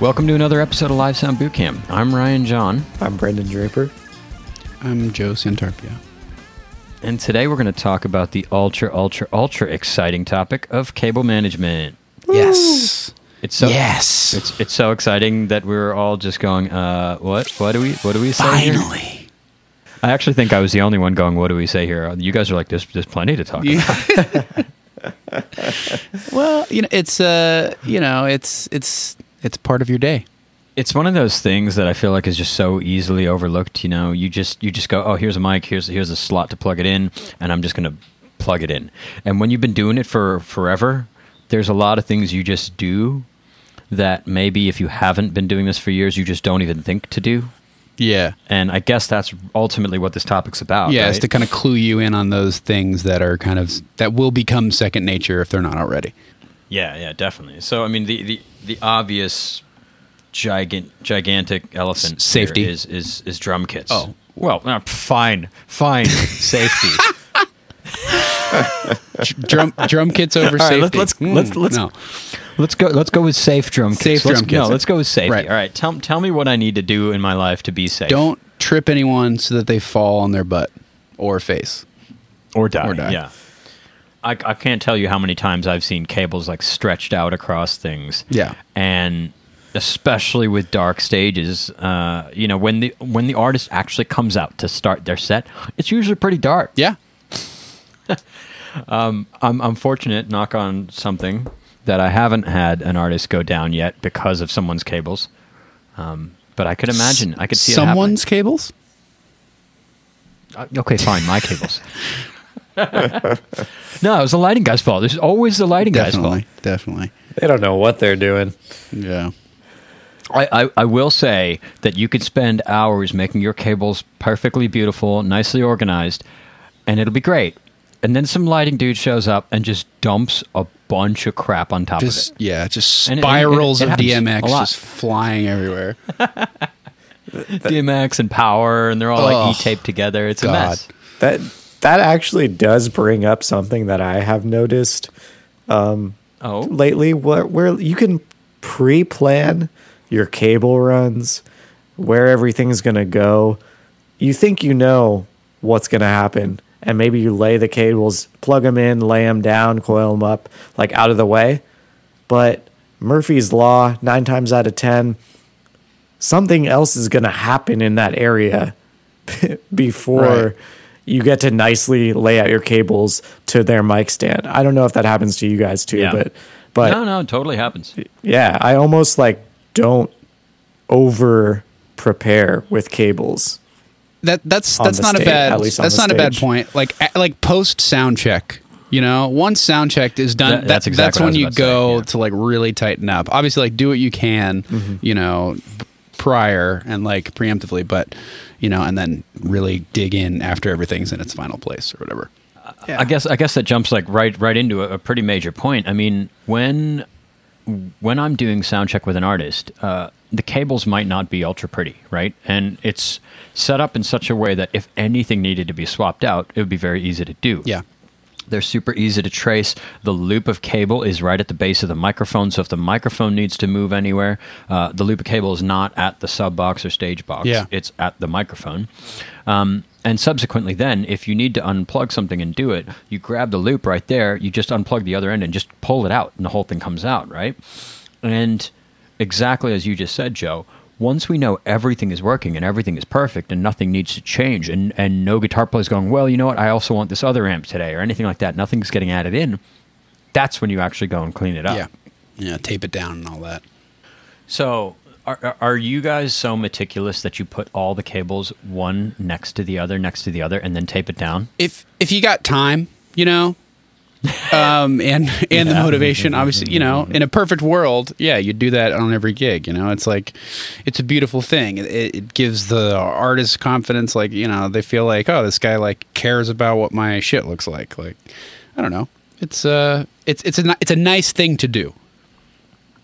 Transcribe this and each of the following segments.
Welcome to another episode of Live Sound Bootcamp. I'm Ryan John, I'm Brendan Draper. I'm Joe Santarpia. and today we're going to talk about the ultra, ultra, ultra exciting topic of cable management. Yes. It's so yes. it's it's so exciting that we're all just going, uh, what? What do we what do we say? here?" Finally. I actually think I was the only one going, what do we say here? You guys are like, there's there's plenty to talk about. well, you know, it's uh, you know, it's it's it's part of your day. It's one of those things that I feel like is just so easily overlooked. You know, you just you just go, oh, here's a mic, here's here's a slot to plug it in, and I'm just gonna plug it in. And when you've been doing it for forever, there's a lot of things you just do that maybe if you haven't been doing this for years, you just don't even think to do. Yeah. And I guess that's ultimately what this topic's about. yeah, right? it's to kind of clue you in on those things that are kind of that will become second nature if they're not already. Yeah, yeah, definitely. So I mean, the the, the obvious gigant gigantic elephant S- safety. here is is is drum kits. Oh. well, uh, fine, fine, safety. Drum drum kits over All right, safety. let's- Mm, let's- let's- no. Let's go. Let's go with safe drum kits. Safe Let's- drum kits. No, let's go with safety. Right. All right. Tell tell me what I need to do in my life to be safe. Don't trip anyone so that they fall on their butt or face. or die. or die. Yeah. I, I can't tell you how many times I've seen cables like stretched out across things. Yeah. and especially with dark stages, uh, you know, when the when the artist actually comes out to start their set, it's usually pretty dark. Yeah. I'm I'm fortunate, knock on something, that I haven't had an artist go down yet because of someone's cables. Um, but I could imagine, I could see someone's cables. Uh, okay, fine, my cables. no, it was the lighting guy's fault. It's always the lighting guy's fault. Definitely. Definitely. They don't know what they're doing. Yeah. I, I, I will say that you could spend hours making your cables perfectly beautiful, nicely organized, and it'll be great. And then some lighting dude shows up and just dumps a bunch of crap on top Just of it. yeah, just And it- and it- spirals it of DMX just flying everywhere. DMX and Power, and they're all like Ugh. e-taped together. It's a mess. That that actually does bring up something that I have noticed um, Oh, lately. Where, where you can pre-plan your cable runs, where everything's gonna go. You think you know what's gonna happen, and maybe you lay the cables, plug them in, lay them down, coil them up, like out of the way. But Murphy's law, nine times out of ten, something else is gonna happen in that area before Right. You get to nicely lay out your cables to their mic stand. I don't know if that happens to you guys too, Yeah. but but no, no, it totally happens. yeah, I almost like don't over prepare with cables. that that's that's not stage, a bad at least that's the not a bad point. Like like post sound check. You know, once sound check is done, That- that- that's that's, exactly what I when you about to say, go yeah. to like really tighten up. Obviously, like do what you can, Mm-hmm. you know, p- prior and like preemptively, but you know, and then really dig in after everything's in its final place or whatever. I guess I guess that jumps like right right into a, a pretty major point. I mean, when when I'm doing sound check with an artist, uh, the cables might not be ultra pretty, right? And it's set up in such a way that if anything needed to be swapped out, it would be very easy to do. Yeah, They're super easy to trace. The loop of cable is right at the base of the microphone. So if the microphone needs to move anywhere, uh, the loop of cable is not at the sub box or stage box. Yeah. It's at the microphone. Um, and subsequently, then, if you need to unplug something and do it, you grab the loop right there, you just unplug the other end and just pull it out, and the whole thing comes out, right? And exactly as you just said, Joe, once we know everything is working and everything is perfect and nothing needs to change, and, and no guitar player is going, well, you know what, I also want this other amp today, or anything like that, nothing's getting added in, that's when you actually go and clean it up. yeah, yeah. Tape it down and all that. So, are, are- are you guys so meticulous that you put all the cables one next to the other, next to the other, and then tape it down? If if you got time, you know, um, and and the motivation, obviously, you know, in a perfect world, yeah, you'd do that on every gig. You know, it's like it's a beautiful thing. It, it gives the artist confidence. Like you know, they feel like, oh, this guy like cares about what my shit looks like. Like I don't know. It's uh, it's it's a it's a nice thing to do.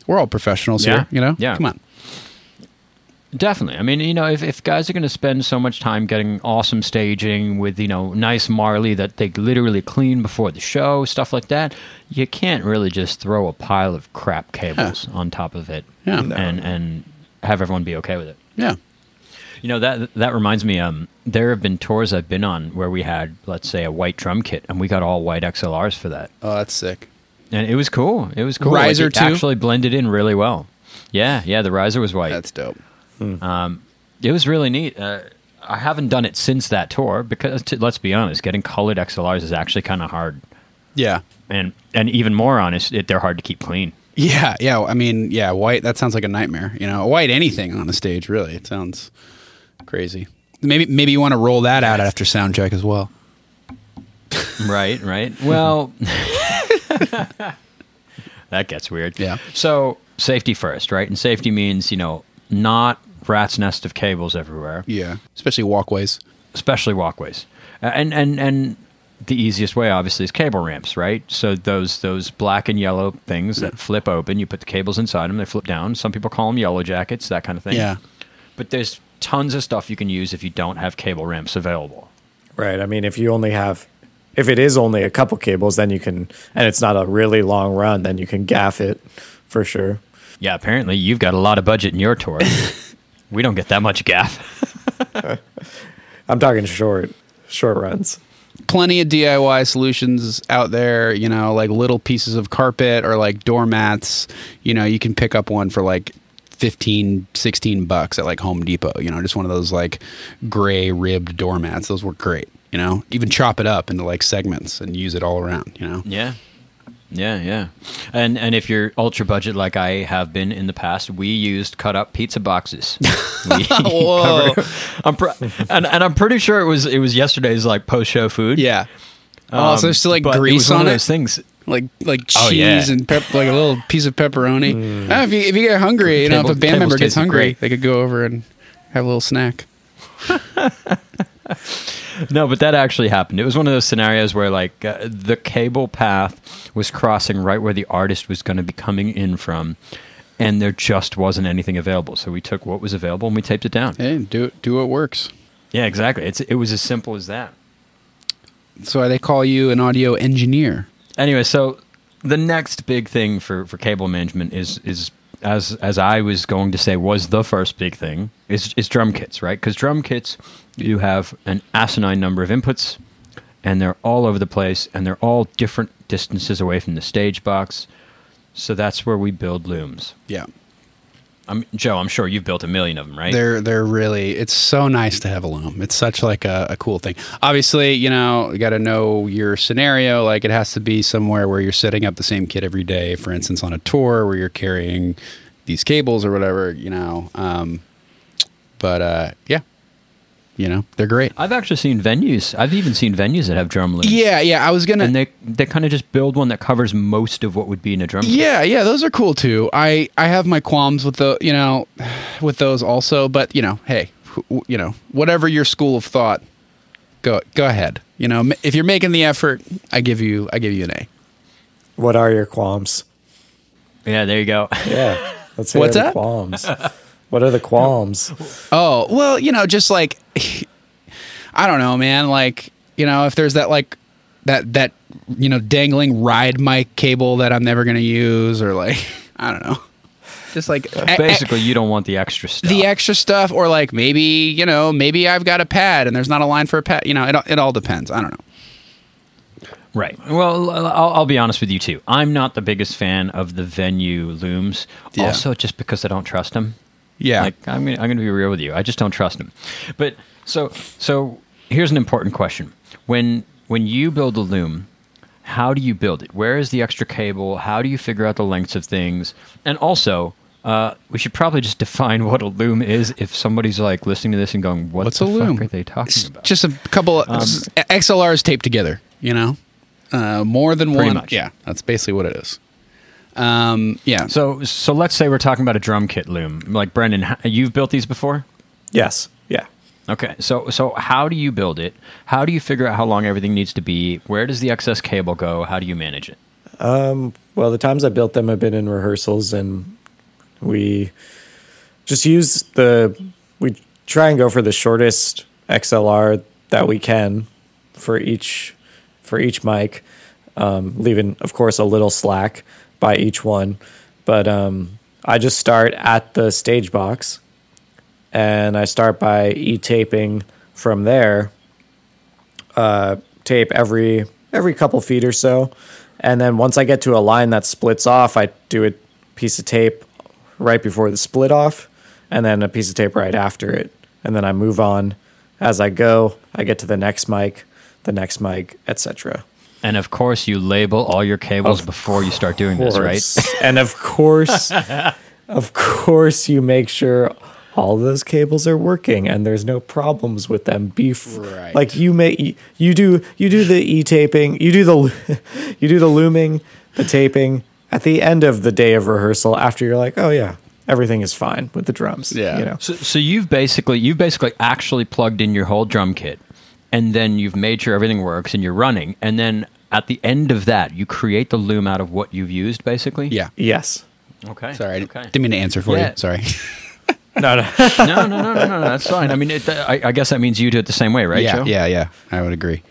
We're all professionals Yeah. here, you know. Yeah. come on. Definitely. I mean, you know, if, if guys are going to spend so much time getting awesome staging with, you know, nice Marley that they literally clean before the show, stuff like that, you can't really just throw a pile of crap cables on top of it Yeah. and, No. and have everyone be okay with it. Yeah. You know that that reminds me. Um, there have been tours I've been on where we had, let's say, a white drum kit, and we got all white XLRs for that, Oh, that's sick. and it was cool. It was cool. Riser like, it too? actually blended in really well. Yeah, yeah. The riser was white. That's dope. It was really neat. Uh, I haven't done it since that tour because, t- let's be honest, getting colored XLRs is actually kind of hard, Yeah. and and even more honest, it, they're hard to keep clean. Yeah, yeah. I mean, yeah, white. That sounds like a nightmare. You know, white anything on the stage. Really, it sounds crazy. Maybe, maybe you want to roll that out after sound check as well. Right, right. Well, that gets weird. Yeah. So safety first, right? And safety means you know not rat's nest of cables everywhere, Yeah, especially walkways. especially walkways, and and and the easiest way obviously is cable ramps, right? So those those black and yellow things that flip open, you put the cables inside them, they flip down. Some people call them yellow jackets, that kind of thing. Yeah, But there's tons of stuff you can use if you don't have cable ramps available. Right. I mean, if you only have, if it is only a couple cables, then you can, and it's not a really long run, then you can gaff it for sure. Yeah, apparently you've got a lot of budget in your tour. we don't get that much gaff. I'm talking short, short runs. plenty of DIY solutions out there. You know, like little pieces of carpet or like doormats. You know, you can pick up one for like 15 16 bucks at like home depot you know just one of those like gray ribbed doormats those work great you know even chop it up into like segments and use it all around you know Yeah. Yeah, yeah. And and if you're ultra budget like I have been in the past, we used cut up pizza boxes. Whoa. covered- I'm pr- and, and I'm pretty sure it was it was yesterday's like post show food. yeah oh Um, so there's still like but it grease was one on of it those things. like like Oh, cheese yeah. and pep- like a little piece of pepperoni Ah, if you if you get hungry you know if a band member gets hungry great. they could go over and have a little snack No, but that actually happened. It was one of those scenarios where like uh, the cable path was crossing right where the artist was going to be coming in from, and there just wasn't anything available. So we took what was available and we taped it down. hey do it do what works Yeah, exactly. It's it was as simple as that. So they call you an audio engineer. Anyway, so the next big thing for, for cable management is is as as I was going to say was the first big thing is is drum kits, right? Because drum kits you have an asinine number of inputs, and they're all over the place, and they're all different distances away from the stage box. So that's where we build looms. Yeah. I'm, Joe, I'm sure you've built a million of them, right? They're they're really it's so nice to have a loom. It's such like a, a cool thing. Obviously, you know, you got to know your scenario. Like it has to be somewhere where you're setting up the same kit every day. For instance, on a tour where you're carrying these cables or whatever. You know, um, but uh, yeah, you know, they're great. I've actually seen venues. I've even seen venues that have drum looms. Yeah, yeah. I was gonna. and they they kind of just build one that covers most of what would be in a drum kit. Yeah, yeah, those are cool too. I I have my qualms with the you know with those also, but you know, hey, you know, whatever your school of thought, go go ahead. You know, if you're making the effort, I give you I give you an A. What are your qualms? Yeah, there you go. Yeah. Let's hear What's the that? qualms. What are the qualms? Oh well, you know, just like I don't know, man. Like you know, if there's that like that that you know dangling ride mic cable that I'm never gonna use, or like I don't know, just like a- a- Basically, you don't want the extra stuff. the extra stuff or like maybe you know maybe i've got a pad and there's not a line for a pad you know it, it all depends i don't know right. Well, I'll, I'll be honest with you too. I'm not the biggest fan of the venue looms. Yeah. Also, just because I don't trust them. Yeah Like I'm gonna, I'm gonna be real with you. I just don't trust him. But so so here's an important question. When when you build a loom, how do you build it? Where is the extra cable? How do you figure out the lengths of things? And also, uh, we should probably just define what a loom is. If somebody's like listening to this and going, "What What's the a loom? fuck are they talking It's about?" just a couple of xlrs taped together you know uh, more than one much. yeah that's basically what it is um, yeah So so let's say we're talking about a drum kit loom. Like Brendan, you've built these before. Yes. Yeah. Okay, so so how do you build it? How do you figure out how long everything needs to be? Where does the excess cable go? How do you manage it? Um, Well, the times I built them have been in rehearsals, and we just use the we try and go for the shortest XLR that we can for each for each mic, um, leaving of course a little slack by each one. But um, I just start at the stage box, and I start by e taping from there. Uh, tape every every couple feet or so, and then once I get to a line that splits off, I do a piece of tape right before the split off, and then a piece of tape right after it, and then I move on as I go. I get to the next mic, the next mic, etc. And of course, you label all your cables Of before you start doing this, right? and of course, of course, you make sure all those cables are working and there's no problems with them. Beef, Right. like you may you do you do the e taping, you do the you do the looming, the taping at the end of the day of rehearsal after you're like, oh yeah, everything is fine with the drums. Yeah. you know. So, so you've basically you've basically actually plugged in your whole drum kit, and then you've made sure everything works, and you're running, and then at the end of that, you create the loom out of what you've used, basically. Yeah. Yes. Okay. Sorry, I Okay. didn't mean to answer for Yeah. you. Sorry. No, no. no, no, no, no, no, no. That's fine. I mean, it, I, I guess that means you do it the same way, right, yeah, Joe? yeah, yeah. I would agree.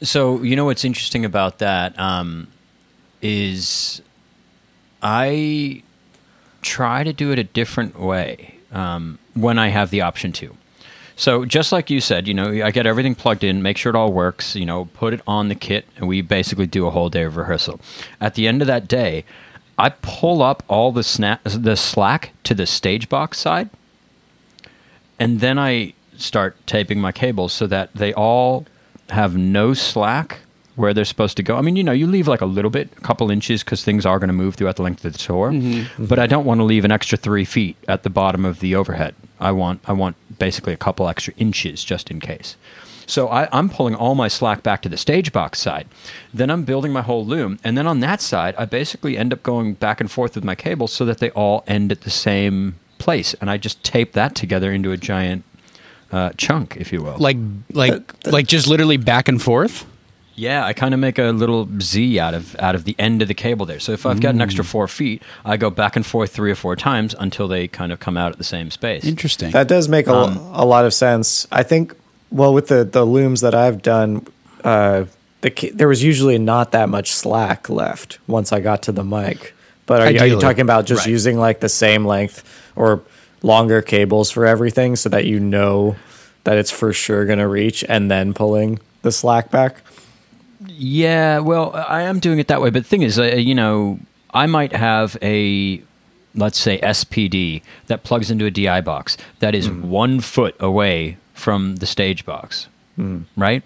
So you know what's interesting about that um, is I try to do it a different way um, when I have the option to. So just like you said, you know, I get everything plugged in, make sure it all works, you know, put it on the kit, and we basically do a whole day of rehearsal. At the end of that day, I pull up all the snap, the slack to the stage box side, and then I start taping my cables so that they all have no slack where they're supposed to go. I mean, you know, you leave like a little bit, a couple inches, because things are going to move throughout the length of the tour. But I don't want to leave an extra three feet at the bottom of the overhead. I want, I want basically a couple extra inches just in case. So I, I'm pulling all my slack back to the stage box side. Then I'm building my whole loom, and then on that side, I basically end up going back and forth with my cables so that they all end at the same place, and I just tape that together into a giant uh, chunk, if you will. Like, like, like, just literally back and forth. Yeah, I kind of make a little Z out of out of the end of the cable there. So if I've got an extra four feet, I go back and forth three or four times until they kind of come out at the same space. Interesting. That does make a, a lot of sense. I think, well, with the, the looms that I've done, uh, the, there was usually not that much slack left once I got to the mic. But are, you- are you talking about just Right. using like the same length or longer cables for everything so that you know that it's for sure going to reach and then pulling the slack back? Yeah, well, I am doing it that way. But the thing is, uh, you know, I might have a, let's say, SPD that plugs into a DI box that is one foot away from the stage box, right?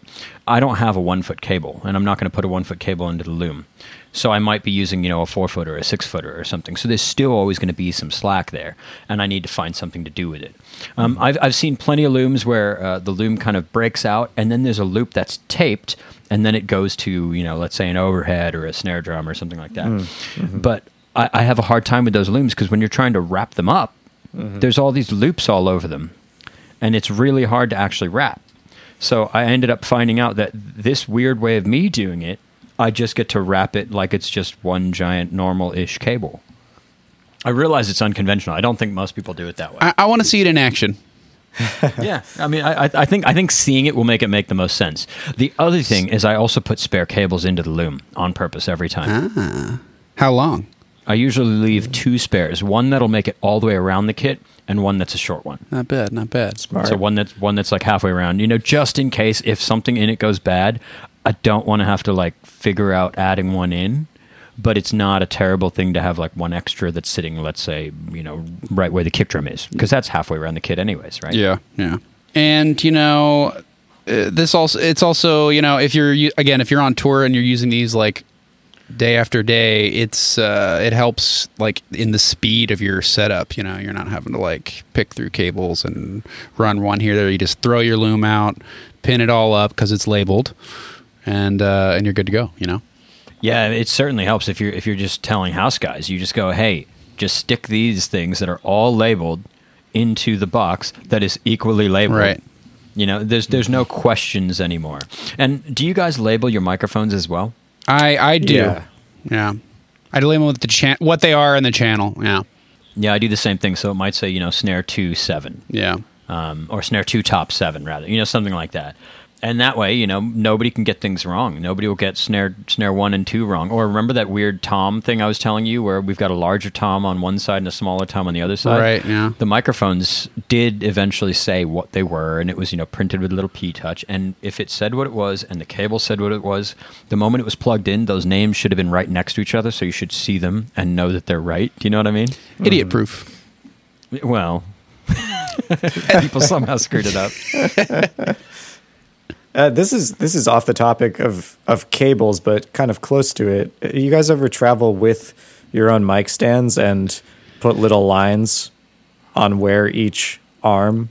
I don't have a one foot cable, and I'm not going to put a one foot cable into the loom. So I might be using, you know, a four footer or a six footer or something. So there's still always going to be some slack there, and I need to find something to do with it. Um, I've, I've seen plenty of looms where uh, the loom kind of breaks out, and then there's a loop that's taped, and then it goes to, you know, let's say an overhead or a snare drum or something like that. But I, I have a hard time with those looms because when you're trying to wrap them up, there's all these loops all over them, and it's really hard to actually wrap. So I ended up finding out that this weird way of me doing it, I just get to wrap it like it's just one giant normal-ish cable. I realize it's unconventional. I don't think most people do it that way. I, I want to see it in action. yeah, I mean, I, I- I think I think seeing it will make it make the most sense. The other thing is, I also put spare cables into the loom on purpose every time. Ah, How long? I usually leave two spares: one that'll make it all the way around the kit, and one that's a short one. Not bad. Not bad. Smart. So one that's one that's like halfway around. You know, just in case if something in it goes bad, I don't want to have to like figure out adding one in. But it's not a terrible thing to have like one extra that's sitting, let's say, you know, right where the kick drum is, because that's halfway around the kit, anyways, right? Yeah, yeah. And you know, uh, this also it's also you know if you're again if you're on tour and you're using these like day after day, it's uh, it helps like in the speed of your setup. You know, you're not having to like pick through cables and run one here there. You just throw your loom out, pin it all up because it's labeled, and uh, and you're good to go. You know. Yeah, it certainly helps if you're if you're just telling house guys. You just go, hey, just stick these things that are all labeled into the box that is equally labeled. Right. You know, there's there's no questions anymore. And do you guys label your microphones as well? I I do. Yeah. Yeah. I label with the chan- what they are in the channel. Yeah. Yeah, I do the same thing. So it might say, you know, snare two seven, Yeah. um, or snare two top seven rather, you know, something like that. And that way, you know, nobody can get things wrong. Nobody will get snare snare one and two wrong. Or remember that weird tom thing I was telling you, where we've got a larger tom on one side and a smaller tom on the other side. Right, yeah. The microphones did eventually say what they were, and it was you know printed with a little p touch. And if it said what it was, and the cable said what it was, the moment it was plugged in, those names should have been right next to each other, so you should see them and know that they're right. Do you know what I mean? Idiot proof. Well, people somehow screwed it up. Uh, this is this is off the topic of of cables, but kind of close to it. You guys ever travel with your own mic stands and put little lines on where each arm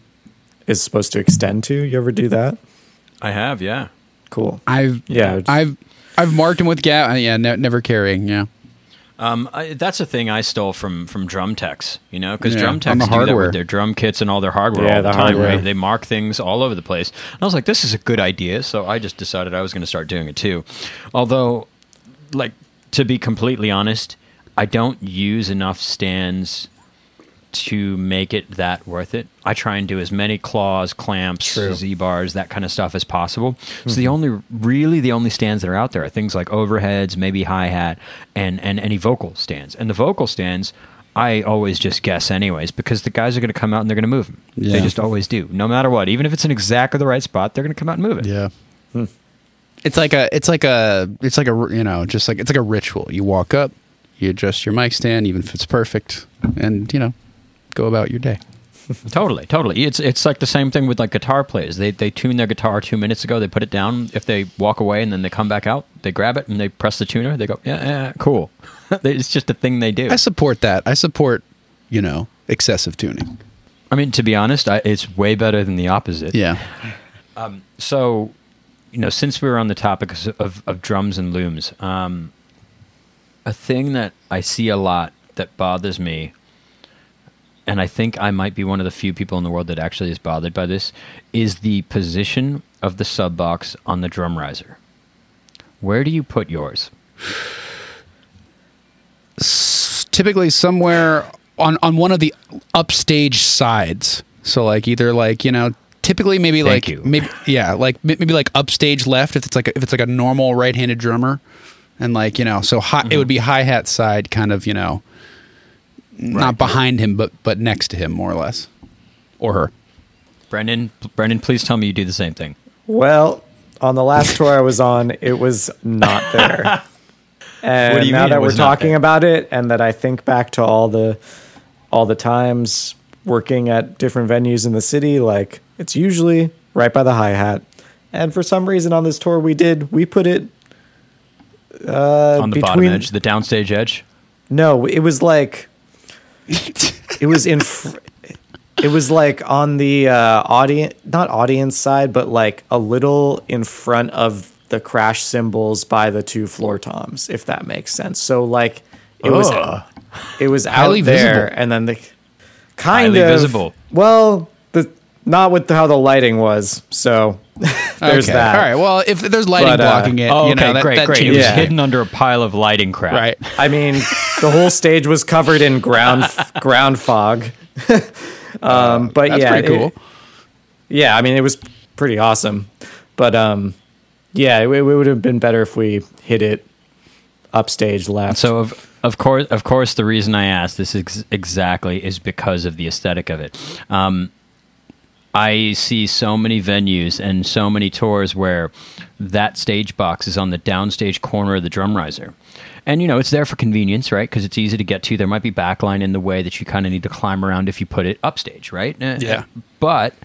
is supposed to extend to? You ever do that? I have, yeah. Cool. I've Yeah, I've I've marked them with gaff. Yeah, ne- never carrying. Yeah. Um, I, that's a thing I stole from from drum techs, you know, because Yeah, drum techs the do that with their drum kits and all their hardware Yeah, all the, the time, hardware. right? They mark things all over the place. And I was like, this is a good idea, so I just decided I was going to start doing it too. Although, like to be completely honest, I don't use enough stands to make it that worth it. I try and do as many claws, clamps, Z bars, that kind of stuff as possible. So mm-hmm. the only, really, the only stands that are out there are things like overheads, maybe hi hat, and and any vocal stands. And the vocal stands, I always just guess anyways because the guys are going to come out and they're going to move them. They just always do, no matter what. Even if it's in exactly the right spot, they're going to come out and move it. Yeah. Hmm. It's like a it's like a it's like a you know just like it's like a ritual. You walk up, you adjust your mic stand, even if it's perfect, and you know, go about your day. Totally, totally. It's it's like the same thing with like guitar players. They they tune their guitar two minutes ago. They put it down. If they walk away and then they come back out, they grab it and they press the tuner. They go, yeah, yeah cool. it's just a thing they do. I support that. I support you know excessive tuning. I mean, to be honest, I, it's way better than the opposite. Yeah. So, you know, since we were on the topic of, of, of drums and looms, um, a thing that I see a lot that bothers me, and I think I might be one of the few people in the world that actually is bothered by this, is the position of the sub box on the drum riser. Where do you put yours? typically somewhere on on one of the upstage sides. So like either like you know typically maybe Thank like you. maybe yeah like maybe like upstage left if it's like a, if it's like a normal right-handed drummer, and like you know so Mm-hmm. it would be hi hat side kind of you know not behind him but but next to him more or less or her. Brendan, Brendan, please tell me you do the same thing. Well, on the last tour I was on, it was not there. And What do you now mean that we're talking there? about it, and that I think back to all the all the times working at different venues in the city, like it's usually right by the hi hat. And for some reason on this tour, we did we put it uh, On the bottom edge, the downstage edge. No, it was like it was in. Fr- it was like on the uh, audience, not audience side, but like a little in front of the crash cymbals by the two floor toms, if that makes sense. So like it was, it was out Highly there, visible. and then the kind Highly of visible. Well, the not with how the lighting was. So there's Okay. that. All right. Well, if there's lighting But, uh, blocking it, Oh, you know that, great, that great. It was Yeah. hidden under a pile of lighting crap. Right. I mean, the whole stage was covered in ground ground fog. um, but That's yeah, pretty cool. it- yeah, I mean, it was pretty awesome. But um, yeah, it, it would have been better if we hit it upstage left. So of of course, of course, the reason I asked this ex- exactly is because of the aesthetic of it. Um, I see so many venues and so many tours where that stage box is on the downstage corner of the drum riser. And you know, it's there for convenience, right? Because it's easy to get to. There might be backline in the way that you kind of need to climb around if you put it upstage, right? Uh, Yeah. But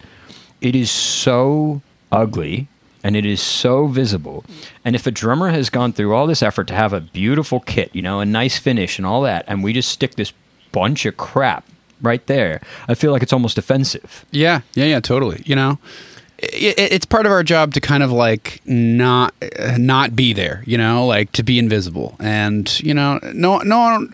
it is so ugly and it is so visible. And if a drummer has gone through all this effort to have a beautiful kit, you know, a nice finish and all that, and we just stick this bunch of crap right there, I feel like it's almost offensive. Yeah, yeah, yeah, totally. You know, it, it, it's part of our job to kind of like not uh, not be there. You know, like to be invisible. And you know, no, no,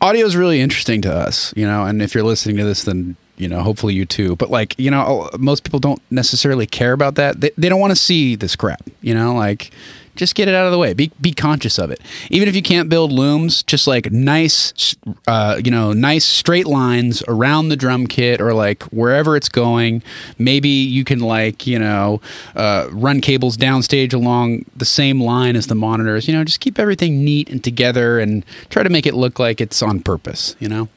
audio is really interesting to us. You know, and if you're listening to this, then you know, hopefully you too. But like, you know, most people don't necessarily care about that. They, they don't want to see this crap. You know, like just get it out of the way. Be be conscious of it. Even if you can't build looms, just like nice, uh, you know, nice straight lines around the drum kit or like wherever it's going. Maybe you can like you know uh, run cables downstage along the same line as the monitors. You know, just keep everything neat and together and try to make it look like it's on purpose. You know.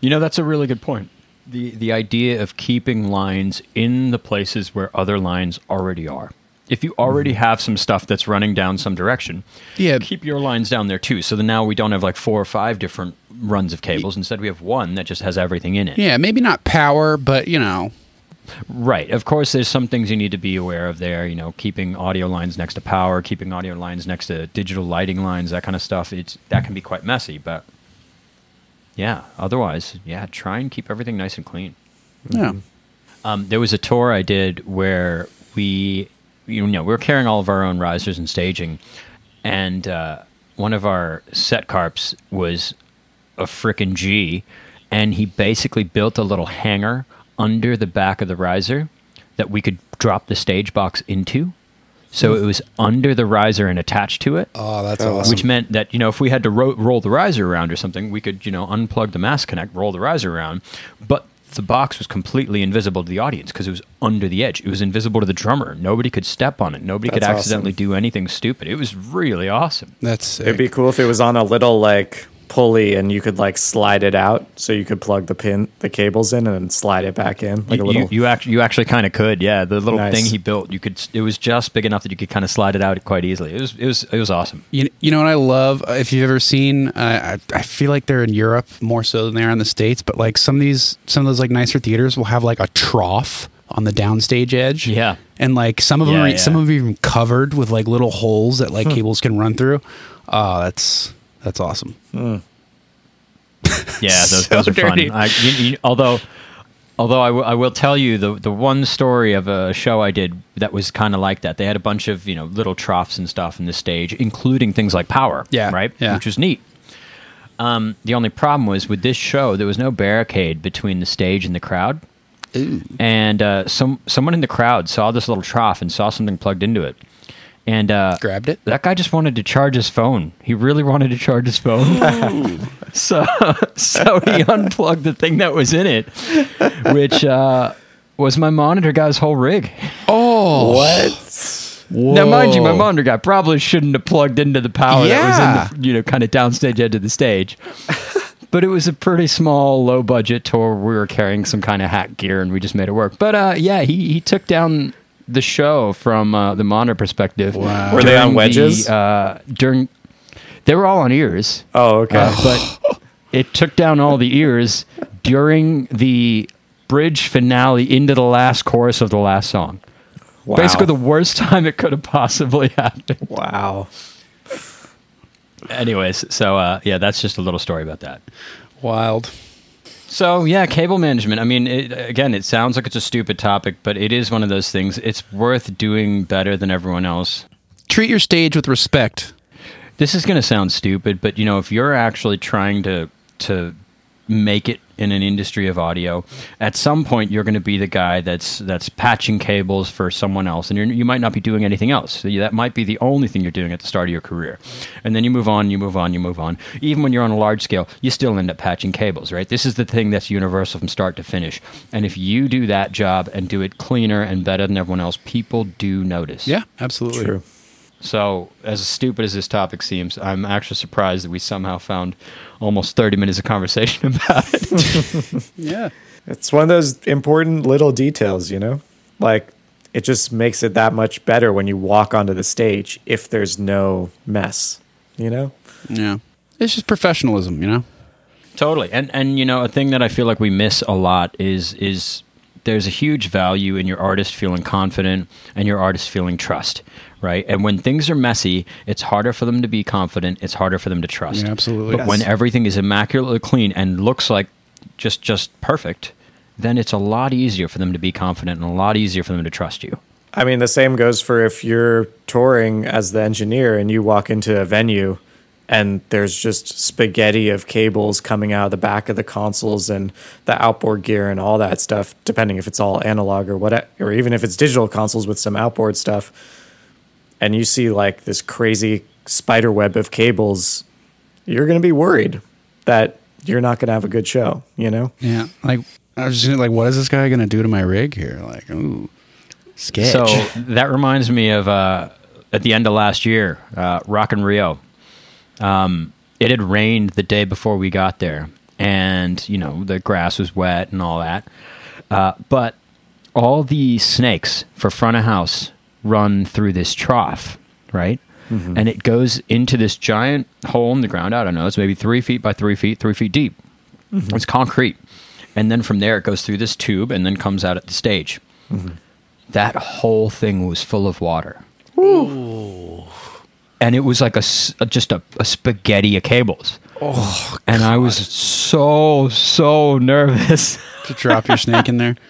You know, that's a really good point. The the idea of keeping lines in the places where other lines already are. If you already have some stuff that's running down some direction, Yeah. keep your lines down there too. So then now we don't have like four or five different runs of cables. Instead, we have one that just has everything in it. Yeah, maybe not power, but you know, Right. Of course, there's some things you need to be aware of there. You know, keeping audio lines next to power, keeping audio lines next to digital lighting lines, that kind of stuff. It's that can be quite messy, but yeah. Otherwise, yeah, try and keep everything nice and clean. yeah. Um, there was a tour I did where we, you know, we were carrying all of our own risers and staging, and uh, one of our set carps was a frickin' G, and he basically built a little hanger under the back of the riser that we could drop the stage box into. So it was under the riser and attached to it Oh, that's awesome. which meant that you know if we had to ro- roll the riser around or something, we could you know unplug the mass connect, roll the riser around, but the box was completely invisible to the audience because it was under the edge. It was invisible to the drummer. Nobody could step on it. Nobody could accidentally awesome. do anything stupid. It was really awesome. that's It'd be cool if it was on a little like pulley and you could like slide it out so you could plug the pin the cables in and slide it back in like a little you, you actually you actually kind of could, yeah. The little Nice. thing he built, you could. It was just big enough that you could kind of slide it out quite easily. It was it was it was awesome. You, you know what I love? If you've ever seen, uh, I, I feel like they're in Europe more so than they are in the states. But like some of these, some of those like nicer theaters will have like a trough on the downstage edge. Yeah. and like some of them, Yeah, are, yeah. some of them even covered with like little holes that like cables can run through. Oh, that's that's awesome. Yeah, those, So those are dirty. fun. I, you, you, although, although I, w- I will tell you the the one story of a show I did that was kind of like that. They had a bunch of you know little troughs and stuff in the stage, including things like power. Yeah, right. yeah. which was neat. Um, the only problem was with this show, there was no barricade between the stage and the crowd. And uh, some someone in the crowd saw this little trough and saw something plugged into it, and uh, Grabbed it. that guy just wanted to charge his phone. He really wanted to charge his phone. so so he unplugged the thing that was in it, which uh, was my monitor guy's whole rig. Oh, what Now, mind you, my monitor guy probably shouldn't have plugged into the power Yeah. that was in the you know kind of downstage edge of the stage. But it was a pretty small, low budget tour. We were carrying some kind of hack gear, and we just made it work. But uh, yeah, he he took down the show from uh, the monitor perspective. Wow. Were they on wedges? The, uh, during they were all on ears, oh okay uh, but it took down all the ears during the bridge finale into the last chorus of the last song. wow. Basically, the worst time it could have possibly happened. wow Anyways, so uh, yeah, that's just a little story about that. wild. So yeah, cable management. I mean, it, again, it sounds like it's a stupid topic, but it is one of those things. It's worth doing better than everyone else. Treat your stage with respect. This is going to sound stupid, but you know, if you're actually trying to to make it in an industry of audio, at some point you're going to be the guy that's that's patching cables for someone else, and you're, you might not be doing anything else. So that might be the only thing you're doing at the start of your career, and then you move on, you move on, you move on. Even when you're on a large scale, you still end up patching cables, right? This is the thing that's universal from start to finish. And if you do that job and do it cleaner and better than everyone else, people do notice. Yeah, absolutely. true So, as stupid as this topic seems, I'm actually surprised that we somehow found almost 30 minutes of conversation about it. Yeah. it's one of those important little details you know like it just makes it that much better when you walk onto the stage if there's no mess you know Yeah. It's just professionalism, you know? totally. And and you know, a thing that I feel like we miss a lot is is there's a huge value in your artist feeling confident and your artist feeling trust, right? And when things are messy, it's harder for them to be confident, it's harder for them to trust. Yeah, absolutely. But when everything is immaculately clean and looks like just just perfect, then it's a lot easier for them to be confident and a lot easier for them to trust you. I mean, the same goes for if you're touring as the engineer and you walk into a venue and there's just spaghetti of cables coming out of the back of the consoles and the outboard gear and all that stuff, depending if it's all analog or what, or even if it's digital consoles with some outboard stuff. and you see like this crazy spider web of cables, you're going to be worried that you're not going to have a good show, you know? Yeah. Like I was just like, what is this guy gonna do to my rig here? Like, ooh, sketch. So that reminds me of uh, at the end of last year, uh, Rock in Rio. Um, it had rained the day before we got there, and you know the grass was wet and all that. Uh, but all the snakes for front of house run through this trough, right? And it goes into this giant hole in the ground. I don't know. It's maybe three feet by three feet, three feet deep. It's concrete. And then from there, it goes through this tube and then comes out at the stage. That whole thing was full of water. And it was like a, just a, a spaghetti of cables. Oh, and I was so, so nervous. to drop your snake in there.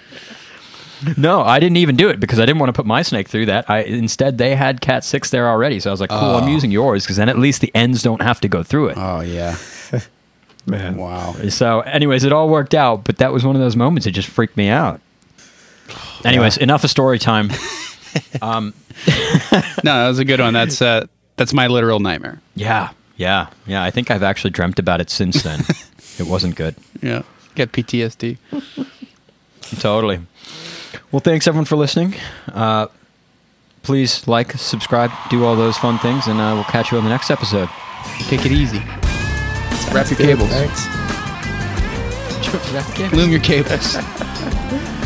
No, I didn't even do it because I didn't want to put my snake through that. I instead they had Cat Six there already, so I was like, "Cool, I'm using yours because then at least the ends don't have to go through it." Oh yeah. Man. Wow. So, anyways, it all worked out, but that was one of those moments that just freaked me out. Anyways, enough of story time. No, that was a good one. That's uh, that's my literal nightmare. yeah, yeah, yeah. I think I've actually dreamt about it since then. it wasn't good. Yeah. Get PTSD. Totally. Well, thanks everyone for listening. Uh, please like, subscribe, do all those fun things, and uh, we'll catch you on the next episode. Take it easy. Wrap your Good, cables. Thanks. Loom your cables.